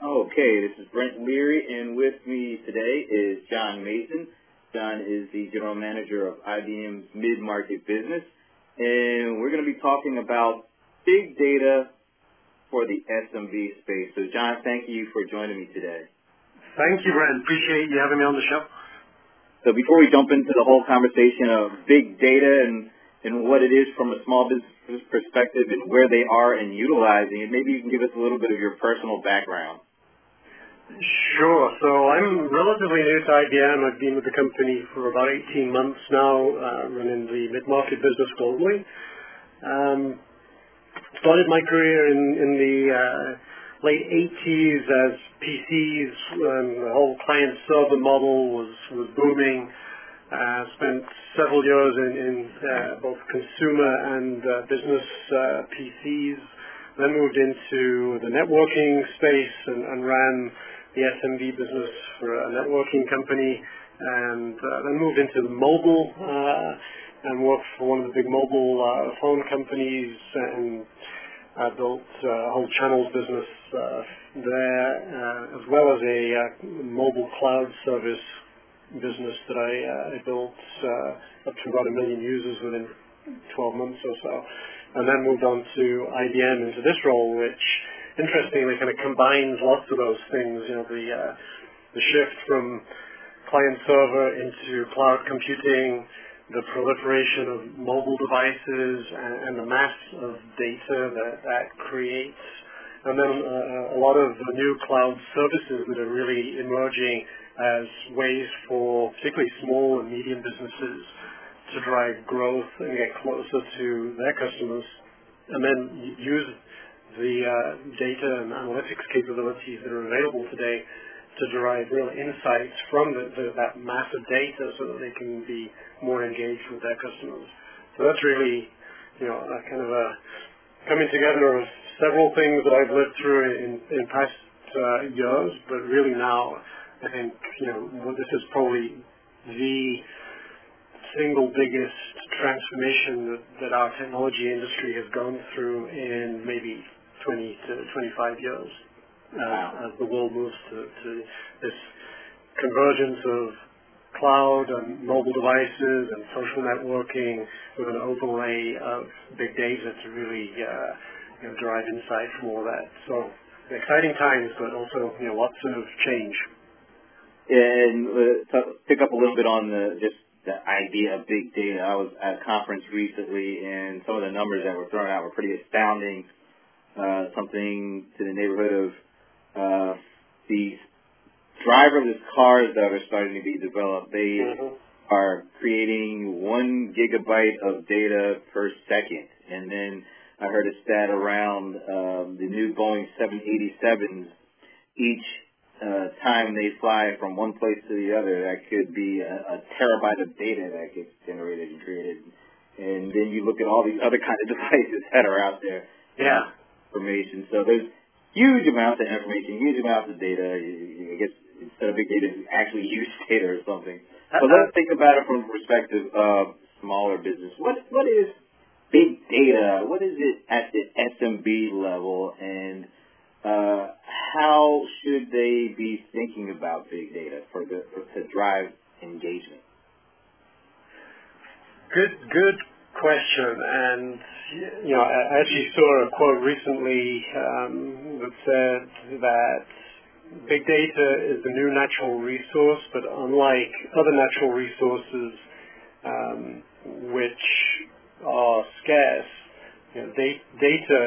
Okay, this is Brent Leary, and with me today is John Mason. John is the General Manager of IBM's mid-market business, and we're going to be talking about big data for the SMB space. So, John, thank you for joining me today. Thank you, Brent. Appreciate you having me on the show. So before we jump into the whole conversation of big data and, and what it is from a small business perspective and where they are in utilizing it, maybe you can give us a little bit of your personal background. Sure. So I'm relatively new to IBM. I've been with the company for about 18 months now, uh, running the mid-market business globally. Um, started my career in, in the uh, late 80s as PCs and the whole client server model was, was booming. Uh, spent several years in, in uh, both consumer and uh, business uh, PCs. Then moved into the networking space and, and ran the SMB business for a networking company. And uh, then moved into the mobile uh, and worked for one of the big mobile phone companies and I built uh, a whole channels business uh, there, uh, as well as a mobile cloud service business that I, I built up to about a million users within 12 months or so, and then moved on to IBM into this role, which interestingly kind of combines lots of those things. You know, the uh, the shift from client server into cloud computing, the proliferation of mobile devices and, and the mass of data that that creates, and then uh, a lot of the new cloud services that are really emerging as ways for particularly small and medium businesses to drive growth and get closer to their customers, and then use the uh, data and analytics capabilities that are available today to derive real insights from the, the, that massive data so that they can be more engaged with their customers. So that's really, you know, a kind of a coming together of several things that I've lived through in, in past uh, years, but really now I think, you know, this is probably the single biggest transformation that, that our technology industry has gone through in maybe 20 to 25 years uh, as the world moves to, to this convergence of cloud and mobile devices and social networking with an overlay of big data to really uh, you know, derive insight from all that. So exciting times, but also you know lots of change. And uh, to pick up a little bit on the just the idea of big data. I was at a conference recently, and some of the numbers that were thrown out were pretty astounding. Uh, something to the neighborhood of uh, these driverless cars that are starting to be developed, they mm-hmm. are creating one gigabyte of data per second. And then I heard a stat around um, the new Boeing 787s. Each uh, time they fly from one place to the other, that could be a, a terabyte of data that gets generated and created. And then you look at all these other kind of devices that are out there. Yeah. Information. So there's huge amounts of information, huge amounts of data. I guess instead of big data, it's actually use data or something. So let's think about it from the perspective of smaller business. What what is big data? What is it at the SMB level, and uh, how should they be thinking about big data for the for, to drive engagement? Good, good question. And you know, I actually saw a quote recently um, that said that big data is the new natural resource, but unlike other natural resources, um, which are scarce, you know, data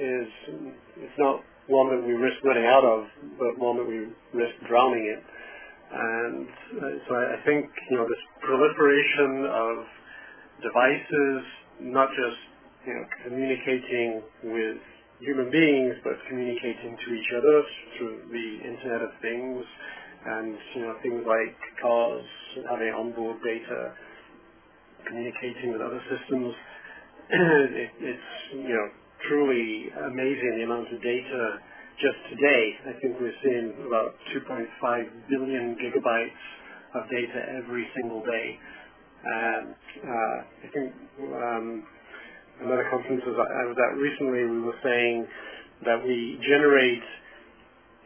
is it's not one that we risk running out of, but one that we risk drowning in. And uh, so I think you know this proliferation of devices, not just you know, communicating with human beings, but communicating to each other through the Internet of Things, and you know things like cars having onboard data, communicating with other systems. it, it's you know truly amazing the amount of data just today. I think we're seeing about 2.5 billion gigabytes of data every single day. And uh, I think um, another conference I was at recently, we were saying that we generate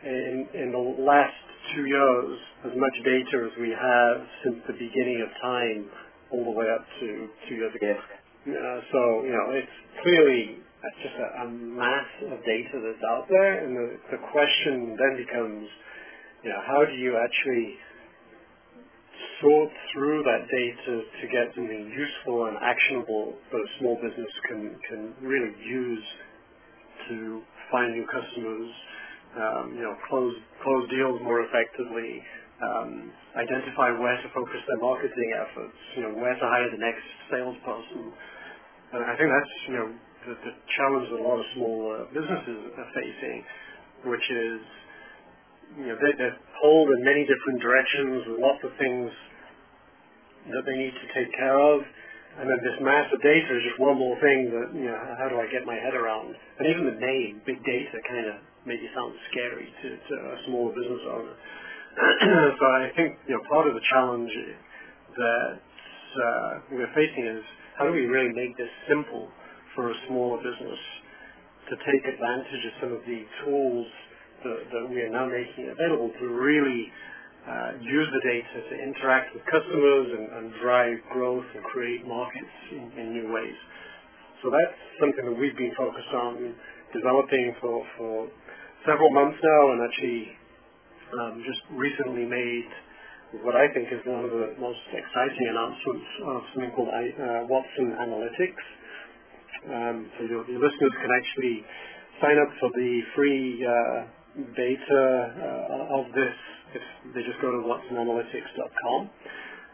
in, in the last two years as much data as we have since the beginning of time all the way up to two years ago. Uh, so, you know, it's clearly just a, a mass of data that's out there, and the, the question then becomes, you know, how do you actually sort through that data to get something useful and actionable that a small business can, can really use to find new customers, um, you know, close close deals more effectively, um, identify where to focus their marketing efforts, you know, where to hire the next salesperson. And I think that's you know the, the challenge that a lot of small uh, businesses are facing, which is you know they, they're pulled in many different directions lots of things that they need to take care of and then this mass of data is just one more thing that, you know, how do I get my head around? And even the name, big data, kind of maybe sounds scary to, to a smaller business owner. so I think, you know, part of the challenge that uh, we're facing is how do we really make this simple for a smaller business to take advantage of some of the tools that, we are now making available to really uh, use the data to interact with customers and, and drive growth and create markets in, in, new ways. So that's something that we've been focused on developing for, for several months now and actually um, just recently made what I think is one of the most exciting announcements of something called uh, Watson Analytics. Um, so your, your, listeners can actually sign up for the free uh, beta uh, of this if they just go to watsonanalytics.com.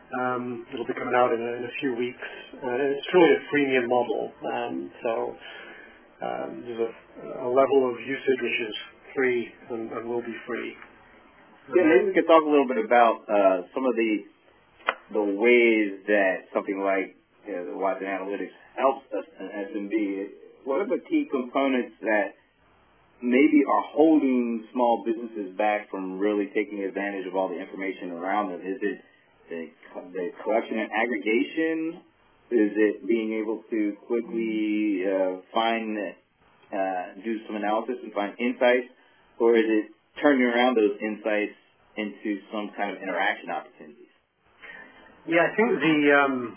Um, it'll be coming out in a, in a few weeks. Uh, it's truly a freemium model. Um, so um, there's a, a, level of usage which is free and, and will be free. Yeah, maybe we could talk a little bit about uh, some of the the ways that something like you know, the Watson Analytics helps us in SMB. What are the key components that are holding small businesses back from really taking advantage of all the information around them? Is it the, the collection and aggregation? Is it being able to quickly uh, find, uh, do some analysis and find insights? Or is it turning around those insights into some kind of interaction opportunities? Yeah, I think the, um,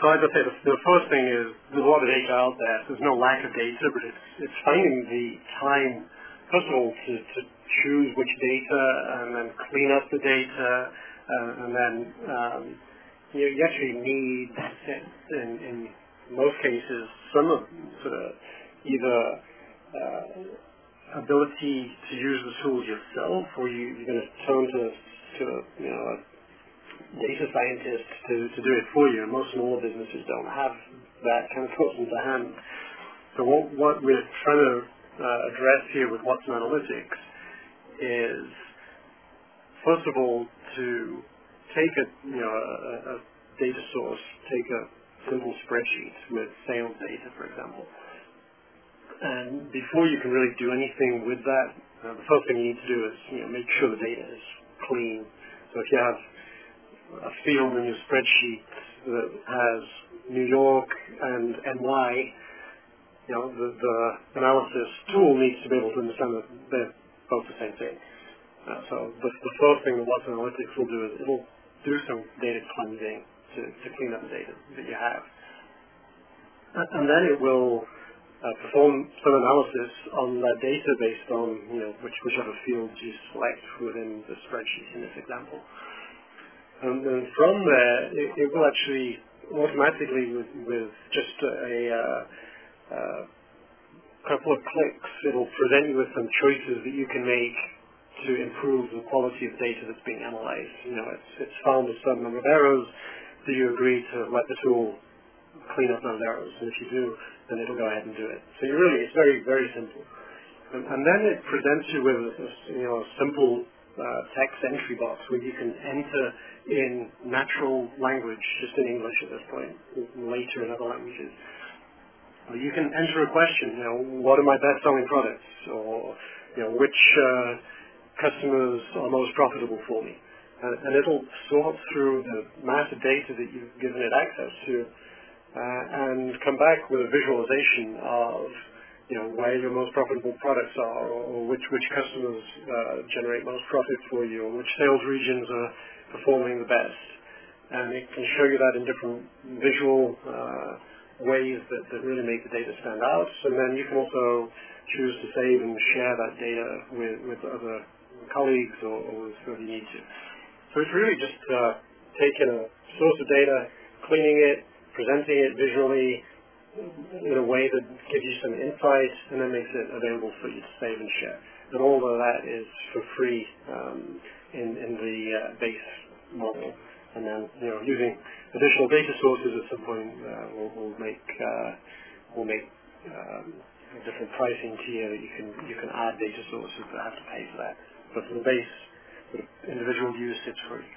so as I say, the, first thing is there's a lot of data out there. There's no lack of data, but it's, it's finding the time, first of all, to, to choose which data and then clean up the data, uh, and then um, you, you actually need, in, in most cases, some of sort of either uh, ability to use the tools yourself, or you, you're going to turn to, to you know, a data scientist to, to do it for you. Most smaller businesses don't have that kind of person to hand. So what, what we're trying to address here with Watson Analytics is, first of all, to take a, you know, a, a data source, take a simple spreadsheet with sales data, for example, and before you can really do anything with that, uh, the first thing you need to do is you know, make sure the data is clean. So if you have a field in your spreadsheet that has New York and NY, you know, the, the analysis tool needs to be able to understand that they're both the same thing. Uh, so the, the first thing that Watson Analytics will do is it'll do some data cleansing to, to clean up the data that you have. And then it will uh, perform some analysis on that data based on you know which, whichever fields you select within the spreadsheet in this example. And then from there, it, it will actually automatically, with, with just a uh, uh, couple of clicks, it'll present you with some choices that you can make to improve the quality of data that's being analyzed. You know, it's, it's found a certain number of errors. Do you agree to let the tool clean up those errors? And if you do, then it'll go ahead and do it. So you really, it's very, very simple. And, and then it presents you with a, you know, a simple uh, text entry box where you can enter in natural language, just in English at this point, later in other languages. You can enter a question, you know, what are my best-selling products, or you know, which uh, customers are most profitable for me, and, and, it'll sort through the mass of data that you've given it access to, uh, and come back with a visualization of you know, where your most profitable products are, or, or which which customers uh, generate most profit for you, or which sales regions are performing the best. And it can show you that in different visual uh, ways that, that really make the data stand out. And then you can also choose to save and share that data with, with other colleagues or, or with whoever you need to. So it's really just uh, taking a source of data, cleaning it, presenting it visually, in a way that gives you some insight and then makes it available for you to save and share. And all of that is for free um, in, in the uh, base model. And then, you know, using additional data sources at some point uh, will, will make uh, will make um, a different pricing tier that you can you can add data sources that have to pay for that. But for the base sort of individual use, it's free.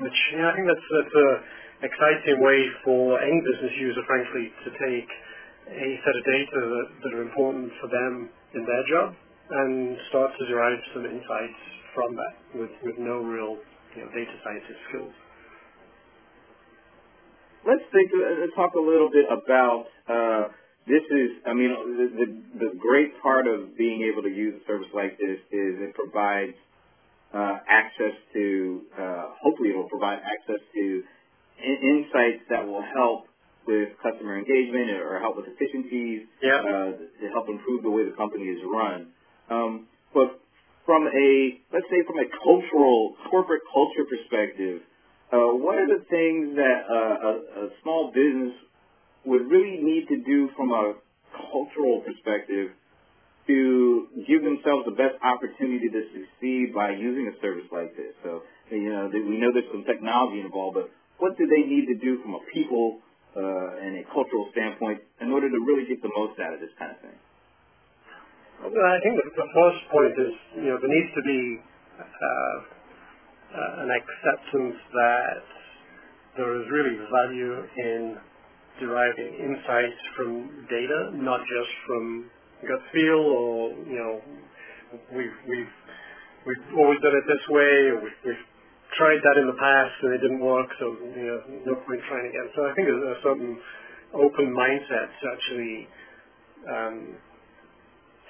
Which you know, I think that's that's a exciting way for any business user, frankly, to take a set of data that, that are important for them in their job and start to derive some insights from that with, with no real you know, data scientist skills. Let's think, uh, talk a little bit about uh, this is, I mean, the, the, the great part of being able to use a service like this is it provides uh, access to, uh, hopefully it will provide access to insights that will help with customer engagement or help with efficiencies yeah. uh, to help improve the way the company is run. Um, from a, let's say from a cultural, corporate culture perspective, uh, what are the things that uh, a, a small business would really need to do from a cultural perspective to give themselves the best opportunity to succeed by using a service like this? So, you know, we know there's some technology involved, but what do they need to do from a people uh, and a cultural standpoint in order to really get the most out of this kind of thing? Well, I think the, first point is, you know, there needs to be uh, uh, an acceptance that there is really value in deriving insights from data, not just from gut feel or, you know, we've, we've, we've always done it this way, or we've, we've tried that in the past and it didn't work, so you know, no point trying again. So I think there's a certain open mindset to actually um,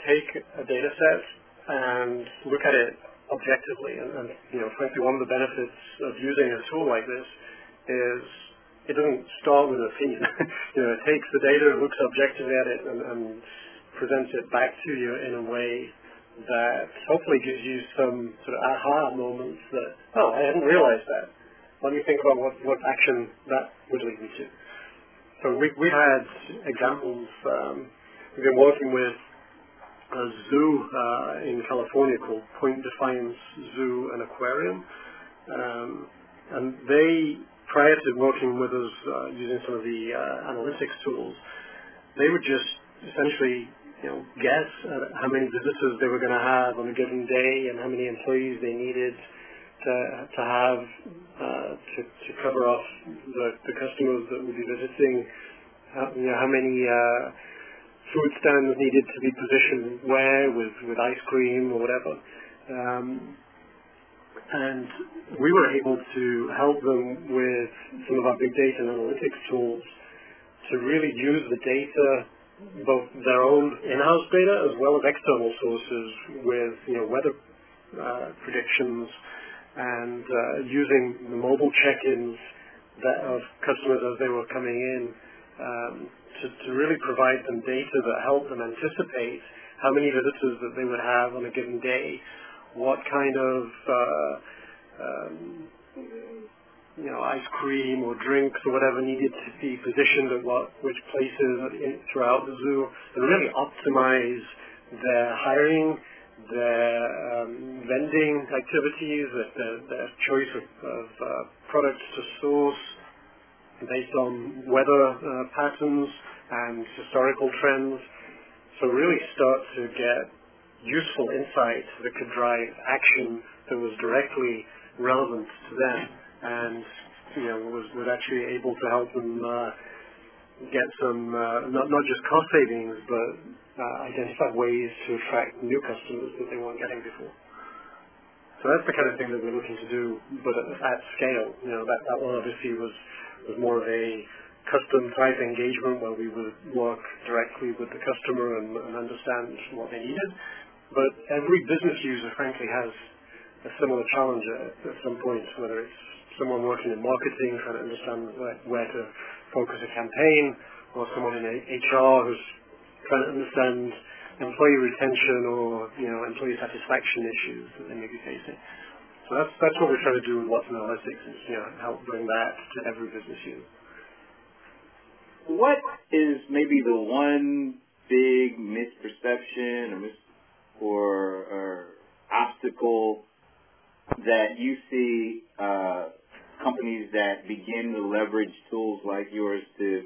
take a data set and look at it objectively. And, and you know, frankly, one of the benefits of using a tool like this is it doesn't start with a opinion. you know, it takes the data, looks objectively at it, and, and presents it back to you in a way that hopefully gives you some sort of aha moments that, oh, I hadn't realized that. Let me think about what, what action that would lead me to. So we, we've had examples. Um, we've been working with a zoo uh, in California called Point Defiance Zoo and Aquarium. Um, and they, prior to working with us uh, using some of the uh, analytics tools, they would just essentially you know, guess how many visitors they were going to have on a given day and how many employees they needed to to have uh, to to cover off the, the customers that would be visiting. How, you know, how many uh, food stands needed to be positioned where with with ice cream or whatever. Um, and we were able to help them with some of our big data and analytics tools to really use the data both their own in-house data as well as external sources with you know weather uh, predictions and uh, using the mobile check-ins that of customers as they were coming in to, to really provide them data that help them anticipate how many visitors that they would have on a given day, what kind of uh, um, you know, ice cream or drinks or whatever needed to be positioned at what, which places throughout the zoo, and really optimize their hiring, their um, vending activities, their, their choice of, of uh, products to source based on weather uh, patterns and historical trends. So really start to get useful insights that could drive action that was directly relevant to them and you know was was actually able to help them uh, get some uh, not not just cost savings, but uh, identify ways to attract new customers that they weren't getting before. So that's the kind of thing that we're looking to do, but at, at scale. You know that that one obviously was was more of a custom type engagement where we would work directly with the customer and, and understand what they needed. But every business user, frankly, has a similar challenge at, at some point, whether it's someone working in marketing trying to understand where, where to focus a campaign, or someone in HR who's trying to understand employee retention or you know employee satisfaction issues that they may be facing. So that's that's what we're trying to do with Watson Analytics is you know help bring that to every business unit. What is maybe the one big misperception or mis or, or obstacle that you see uh, companies that begin to leverage tools like yours to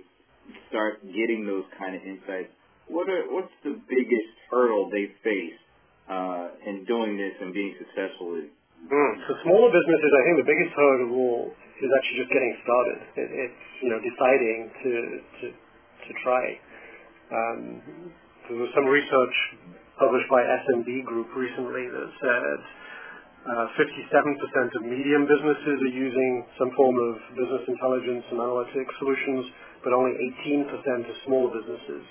start getting those kind of insights? What are what's the biggest hurdle they face uh, in doing this and being successful? In? Mm. So smaller businesses, I think the biggest hurdle is actually just getting started. It, it's you know deciding to to to try. Um, there was some research published by SMB Group recently that said uh, 57% of medium businesses are using some form of business intelligence and analytics solutions, but only 18% of small businesses.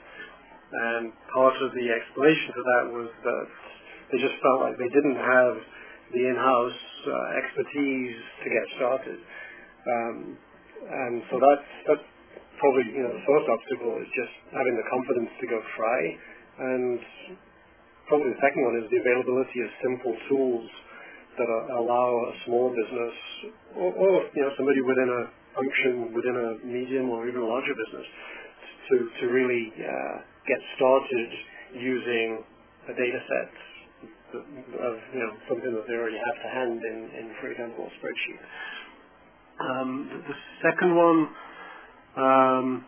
And part of the explanation for that was that they just felt like they didn't have the in-house uh, expertise to get started. Um, and so that's, that's probably, you know, the first obstacle is just having the confidence to go try. And probably the second one is the availability of simple tools that allow a small business or, or, you know, somebody within a function within a medium or even a larger business to, to really uh, get started using a data set of you know something that they already have to hand in, in for example, a spreadsheet. Um, the, second one, um,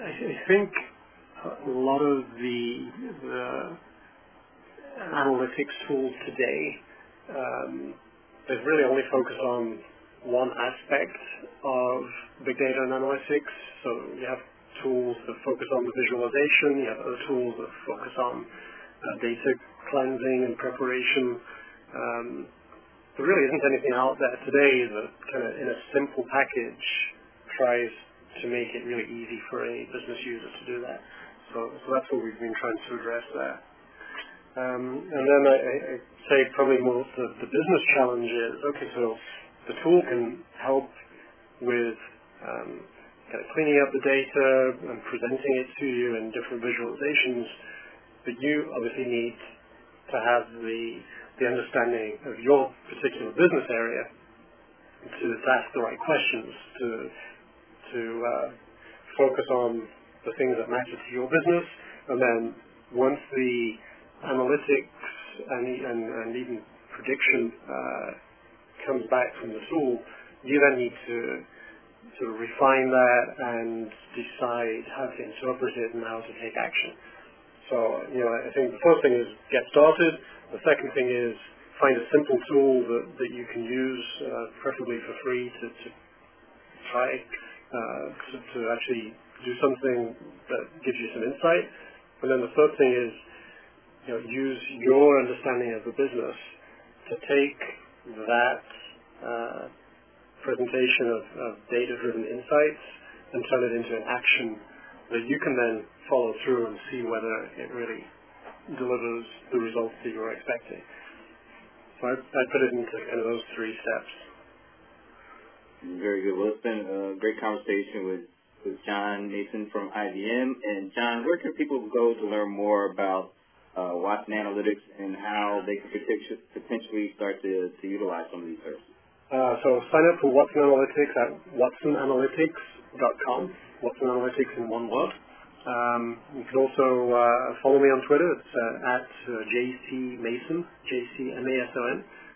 I, I, think a lot of the, the analytics tools today, um, they really only focus on one aspect of big data and analytics. So you have tools that focus on the visualization, you have other tools that focus on uh, data cleansing and preparation. Um, there really isn't anything out there today that kind of in a simple package tries to make it really easy for a business user to do that. So, so that's what we've been trying to address there. Um, and then I, I, say probably more the, the business challenge is, okay, so the tool can help with um, kind of cleaning up the data and presenting it to you in different visualizations, but you obviously need to have the the understanding of your particular business area to ask the right questions to to uh, focus on the things that matter to your business, and then once the analytics and and, and even prediction uh, comes back from the tool, you then need to sort of refine that and decide how to interpret it and how to take action. So, you know, I think the first thing is get started. The second thing is find a simple tool that, that you can use, uh, preferably for free, to, to try uh, to, to actually do something that gives you some insight. And then the third thing is, you know, use your understanding of the business to take that uh, presentation of, of data-driven insights and turn it into an action that you can then follow through and see whether it really delivers the results that you were expecting. So I, I put it into kind of those three steps. Very good. Well, it's been a great conversation with, with John Mason from IBM. And John, where can people go to learn more about uh, Watson Analytics and how they can potentially start to, to utilize some of these services? Uh, so sign up for Watson Analytics at watsonanalytics.com. Watson Analytics in one word. Um, you can also uh, follow me on Twitter. It's uh, at uh, JC Mason, J-C-M-A-S-O-N.